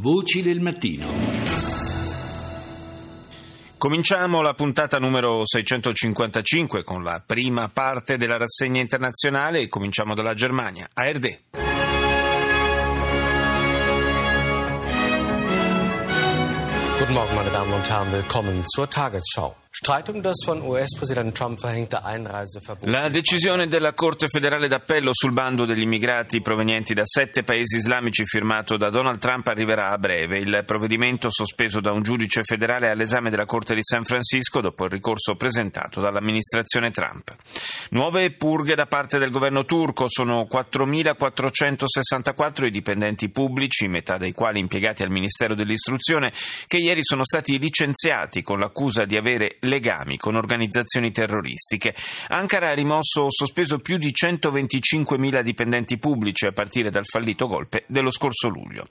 Voci del mattino. Cominciamo la puntata numero 655 con la prima parte della rassegna internazionale e cominciamo dalla Germania. ARD. Guten Morgen, meine Damen und Herren. Willkommen zur Tagesschau. La decisione della Corte federale d'appello sul bando degli immigrati provenienti da sette paesi islamici firmato da Donald Trump arriverà a breve. Il provvedimento sospeso da un giudice federale all'esame della Corte di San Francisco dopo il ricorso presentato dall'amministrazione Trump. Nuove purghe da parte del governo turco sono 4.464 i dipendenti pubblici, metà dei quali impiegati al Ministero dell'Istruzione, che ieri sono stati licenziati con l'accusa di avere legami con organizzazioni terroristiche. Ankara ha rimosso o sospeso più di 125.000 dipendenti pubblici a partire dal fallito golpe dello scorso luglio.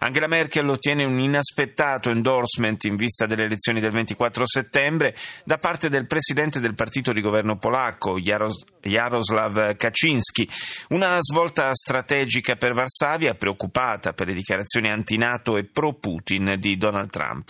Angela Merkel ottiene un inaspettato endorsement in vista delle elezioni del 24 settembre da parte del presidente del partito di governo polacco, Jaros- Jaroslav Kaczynski. Una svolta strategica per Varsavia, preoccupata per le dichiarazioni anti-NATO e pro-Putin di Donald Trump.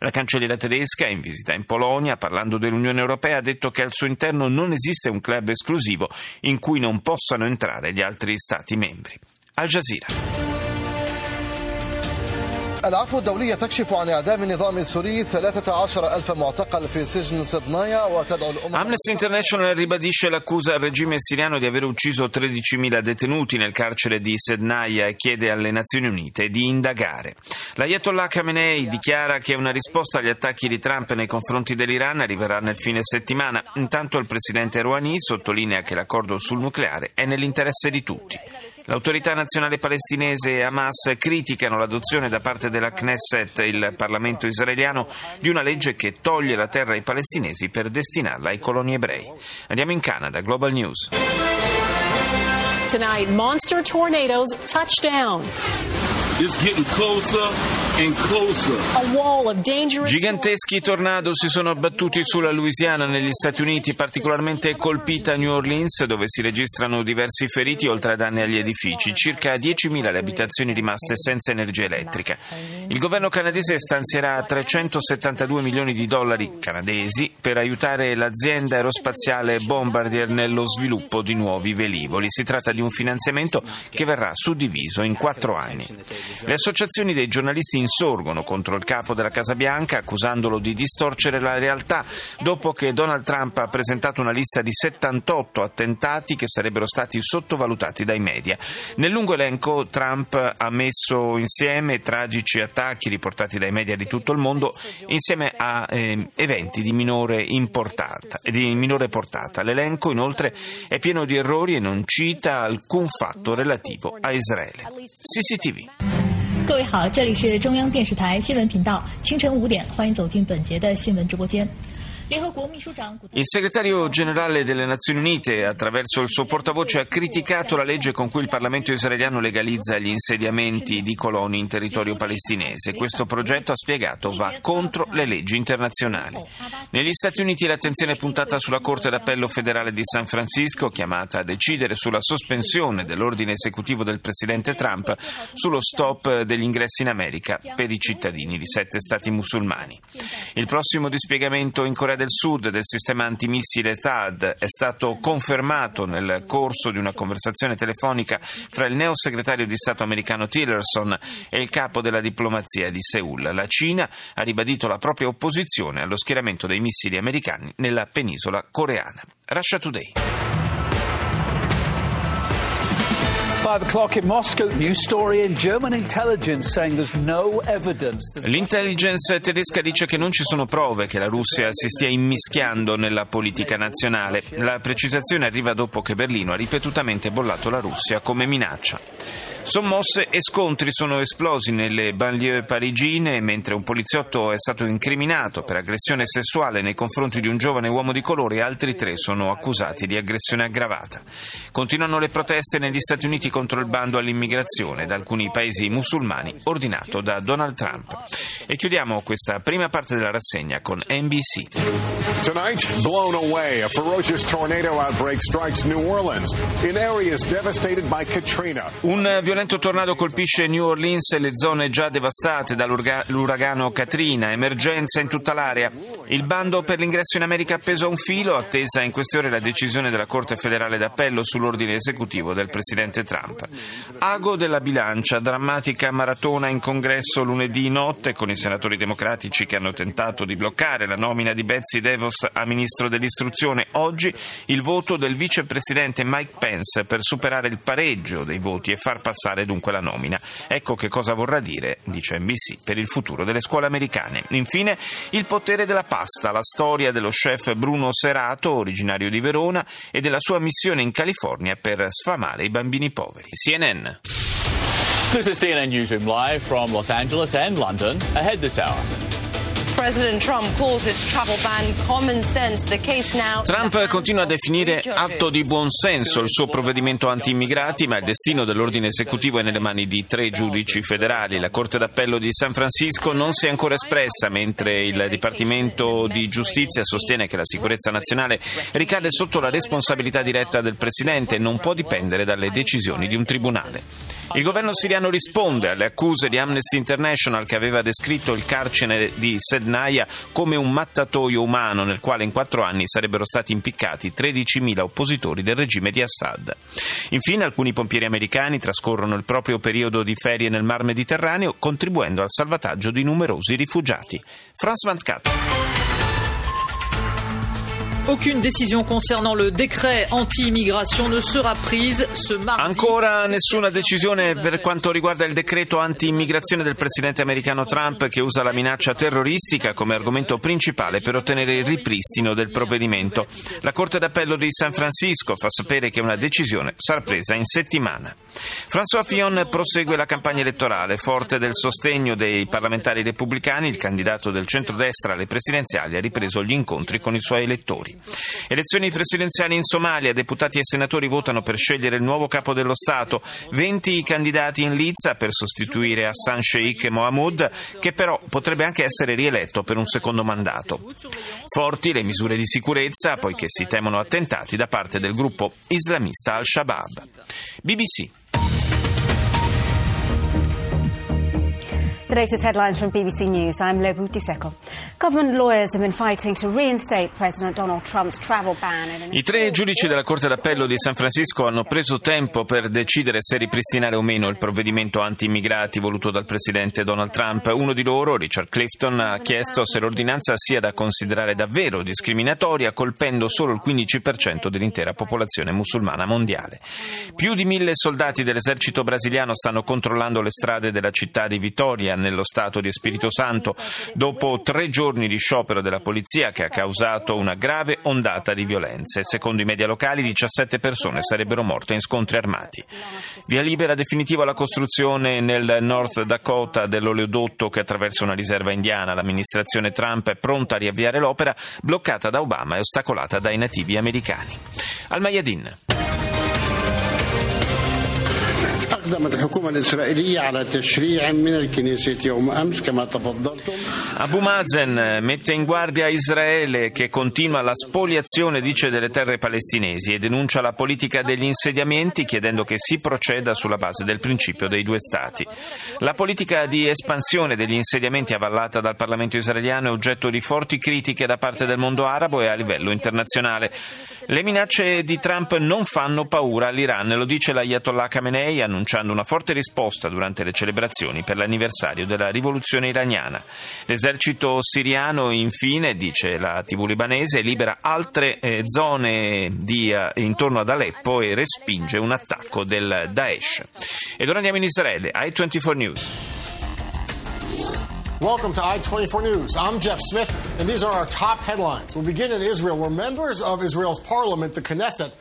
La cancelliera tedesca, in visita in Polonia, parlando dell'Unione Europea, ha detto che al suo interno non esiste un club esclusivo in cui non possano entrare gli altri Stati membri. Al Jazeera. العفو الدولية تكشف عن إعدام النظام السوري 13 ألف معتقل في سجن صدنايا وتدعو الأمم Amnesty International ribadisce l'accusa al regime siriano di aver ucciso 13.000 detenuti nel carcere di Sednaia e chiede alle Nazioni Unite di indagare. L'Ayatollah Khamenei dichiara che una risposta agli attacchi di Trump nei confronti dell'Iran arriverà nel fine settimana. Intanto il presidente Rouhani sottolinea che l'accordo sul nucleare è nell'interesse di tutti. L'autorità nazionale palestinese e Hamas criticano l'adozione da parte della Knesset, il Parlamento israeliano, di una legge che toglie la terra ai palestinesi per destinarla ai coloni ebrei. Andiamo in Canada, Global News. Tonight, monster tornadoes touch down. It's getting closer Giganteschi tornado si sono abbattuti sulla Louisiana negli Stati Uniti, particolarmente colpita New Orleans, dove si registrano diversi feriti oltre a danni agli edifici, circa 10.000 le abitazioni rimaste senza energia elettrica. Il governo canadese stanzierà 372 milioni di dollari canadesi per aiutare l'azienda aerospaziale Bombardier nello sviluppo di nuovi velivoli. Si tratta di un finanziamento che verrà suddiviso in quattro anni. Le associazioni dei giornalisti insorgono contro il capo della Casa Bianca accusandolo di distorcere la realtà dopo che Donald Trump ha presentato una lista di 78 attentati che sarebbero stati sottovalutati dai media. Nel lungo elenco Trump ha messo insieme tragici attacchi riportati dai media di tutto il mondo insieme a eh, eventi di minore, di minore portata. L'elenco inoltre è pieno di errori e non cita alcun fatto relativo a Israele. CCTV. 各位好，这里是中央电视台新闻频道，清晨五点，欢迎走进本节的新闻直播间。Il segretario generale delle Nazioni Unite, attraverso il suo portavoce, ha criticato la legge con cui il Parlamento israeliano legalizza gli insediamenti di coloni in territorio palestinese. Questo progetto, ha spiegato, va contro le leggi internazionali. Negli Stati Uniti l'attenzione è puntata sulla Corte d'Appello federale di San Francisco, chiamata a decidere sulla sospensione dell'ordine esecutivo del presidente Trump sullo stop degli ingressi in America per i cittadini di sette stati musulmani. Il prossimo dispiegamento in Corea del del Sud del sistema antimissile THAAD è stato confermato nel corso di una conversazione telefonica fra il neo segretario di Stato americano Tillerson e il capo della diplomazia di Seoul. La Cina ha ribadito la propria opposizione allo schieramento dei missili americani nella penisola coreana. Russia Today. L'intelligence tedesca dice che non ci sono prove che la Russia si stia immischiando nella politica nazionale. La precisazione arriva dopo che Berlino ha ripetutamente bollato la Russia come minaccia. Sommosse e scontri sono esplosi nelle banlieue parigine mentre un poliziotto è stato incriminato per aggressione sessuale nei confronti di un giovane uomo di colore e altri tre sono accusati di aggressione aggravata. Continuano le proteste negli Stati Uniti contro il bando all'immigrazione da alcuni paesi musulmani ordinato da Donald Trump. E chiudiamo questa prima parte della rassegna con NBC. Tonight, blown away, a ferocious tornado outbreak strikes New Orleans in areas devastated by Katrina. Un violento tornado colpisce New Orleans e le zone già devastate dall'uragano Katrina, emergenza in tutta l'area. Il bando per l'ingresso in America appeso a un filo, attesa in queste ore la decisione della Corte federale d'appello sull'ordine esecutivo del presidente Trump. Ago della bilancia, drammatica maratona in congresso lunedì notte con i senatori democratici che hanno tentato di bloccare la nomina di Betsy DeVos a ministro dell'istruzione. Oggi il voto del vicepresidente Mike Pence per superare il pareggio dei voti e far passare dunque la nomina. Ecco che cosa vorrà dire, dice NBC, per il futuro delle scuole americane. Infine, il potere della pasta, la storia dello chef Bruno Serato, originario di Verona, e della sua missione in California per sfamare i bambini poveri. CNN. This is CNN Newsroom live from Los Angeles and London. Ahead this hour. Trump continua a definire atto di buonsenso il suo provvedimento anti-immigrati, ma il destino dell'ordine esecutivo è nelle mani di tre giudici federali. La Corte d'Appello di San Francisco non si è ancora espressa, mentre il Dipartimento di Giustizia sostiene che la sicurezza nazionale ricade sotto la responsabilità diretta del Presidente e non può dipendere dalle decisioni di un tribunale. Il governo siriano risponde alle accuse di Amnesty International che aveva descritto il carcere di Sednaia come un mattatoio umano nel quale in quattro anni sarebbero stati impiccati 13.000 oppositori del regime di Assad. Infine alcuni pompieri americani trascorrono il proprio periodo di ferie nel Mar Mediterraneo contribuendo al salvataggio di numerosi rifugiati. France 24. Aucune décision concernant le décret anti-immigration ne sera prise ce mardi. Ancora nessuna decisione per quanto riguarda il decreto anti-immigrazione del presidente americano Trump che usa la minaccia terroristica come argomento principale per ottenere il ripristino del provvedimento. La Corte d'Appello di San Francisco fa sapere che una decisione sarà presa in settimana. François Fillon prosegue la campagna elettorale. Forte del sostegno dei parlamentari repubblicani, il candidato del centrodestra alle presidenziali ha ripreso gli incontri con i suoi elettori. Elezioni presidenziali in Somalia. Deputati e senatori votano per scegliere il nuovo capo dello Stato. 20 candidati in lizza per sostituire Hassan Sheikh Mohamud, che però potrebbe anche essere rieletto per un secondo mandato. Forti le misure di sicurezza, poiché si temono attentati da parte del gruppo islamista Al-Shabaab. BBC The latest headlines from BBC News. I'm Lobu Diseko. Government lawyers have been fighting to reinstate President Donald Trump's travel ban. I tre giudici della Corte d'Appello di San Francisco hanno preso tempo per decidere se ripristinare o meno il provvedimento anti-immigrati voluto dal presidente Donald Trump. Uno di loro, Richard Clifton, ha chiesto se l'ordinanza sia da considerare davvero discriminatoria, colpendo solo il 15% dell'intera popolazione musulmana mondiale. Più di mille soldati dell'esercito brasiliano stanno controllando le strade della città di Vitoria nello Stato di Spirito Santo dopo tre giorni di sciopero della polizia che ha causato una grave ondata di violenze. Secondo i media locali 17 persone sarebbero morte in scontri armati. Via libera definitiva la costruzione nel North Dakota dell'oleodotto che attraversa una riserva indiana. L'amministrazione Trump è pronta a riavviare l'opera bloccata da Obama e ostacolata dai nativi americani. Al Mayadin. أقدمت الحكومة الإسرائيلية على تشريع من الكنيسة يوم أمس كما تفضلتم Abu Mazen mette in guardia Israele che continua la spoliazione, dice, delle terre palestinesi e denuncia la politica degli insediamenti chiedendo che si proceda sulla base del principio dei due Stati. La politica di espansione degli insediamenti avallata dal Parlamento israeliano è oggetto di forti critiche da parte del mondo arabo e a livello internazionale. Le minacce di Trump non fanno paura all'Iran, lo dice l'Ayatollah Khamenei annunciando annunciando una forte risposta durante le celebrazioni per l'anniversario della rivoluzione iraniana. L'esercito siriano, infine, dice la TV libanese, libera altre eh, zone di, eh, intorno ad Aleppo e respinge un attacco del Daesh. Ed ora andiamo in Israele, i24 News. Welcome to I-24 News. I'm Jeff Smith, and these are our top headlines. We'll begin in Israel, where members of Israel's parliament, the Knesset,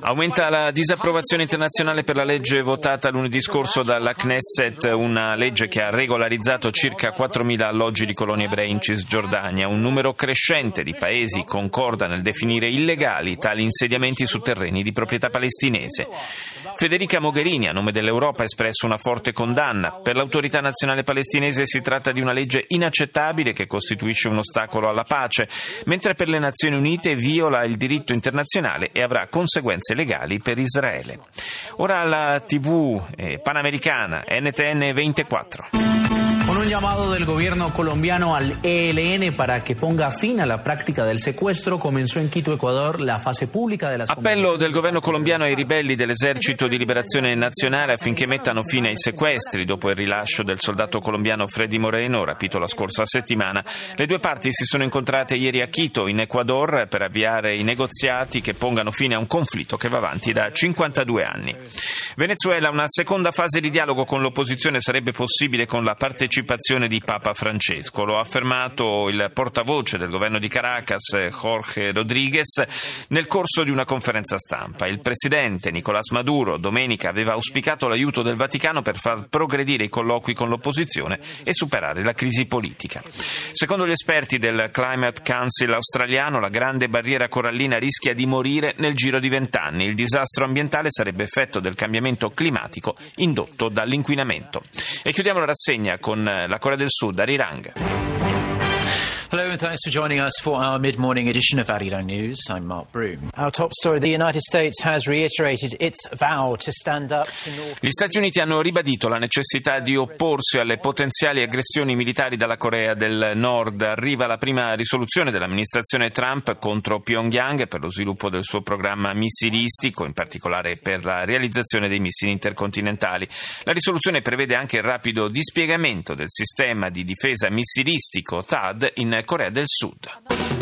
Aumenta la disapprovazione internazionale per la legge votata lunedì scorso dalla Knesset, una legge che ha regolarizzato circa 4.000 alloggi di colonie ebrei in Cisgiordania. Un numero crescente di paesi concorda nel definire illegali tali insediamenti su terreni di proprietà palestinese. Federica Mogherini, a nome dell'Europa, ha espresso una forte condanna. Per l'autorità nazionale palestinese si tratta di una legge inaccettabile che costituisce un ostacolo alla pace, mentre per le Nazioni Unite viola il diritto internazionale e avrà conseguenze legali per Israele. Ora la TV eh, panamericana NTN 24. Con un llamado del gobierno colombiano al ELN para que ponga fin a la práctica del secuestro, comenzó en Quito, Ecuador, la fase pública de las Appello del governo colombiano ai ribelli dell'esercito di liberazione nazionale affinché mettano fine ai sequestri dopo il rilascio del soldato colombiano Freddy Moreno, rapito la scorsa settimana. Le due parti si sono incontrate ieri a Quito, in Ecuador, per avviare i negoziati che pongano fine a un conflitto che va avanti da 52 anni. Venezuela, una seconda fase di dialogo con l'opposizione sarebbe possibile con la partecipazione partecipazione di Papa Francesco. Lo ha affermato il portavoce del governo di Caracas, Jorge Rodriguez, nel corso di una conferenza stampa. Il presidente Nicolás Maduro domenica aveva auspicato l'aiuto del Vaticano per far progredire i colloqui con l'opposizione e superare la crisi politica. Secondo gli esperti del Climate Council australiano, la grande barriera corallina rischia di morire nel giro di vent'anni. Il disastro ambientale sarebbe effetto del cambiamento climatico indotto dall'inquinamento. E chiudiamo la rassegna con la Corea del Sud, Arirang. Hello and thanks for joining us for our mid-morning edition of Arirang News. I'm Mark Broom. Our top story, the United States has reiterated its vow to stand up to North Gli Stati Uniti hanno ribadito la necessità di opporsi alle potenziali aggressioni militari dalla Corea del Nord. Arriva la prima risoluzione dell'amministrazione Trump contro Pyongyang per lo sviluppo del suo programma missilistico, in particolare per la realizzazione dei missili intercontinentali. La risoluzione prevede anche il rapido dispiegamento del sistema di difesa missilistico TAD in Corea del Sud.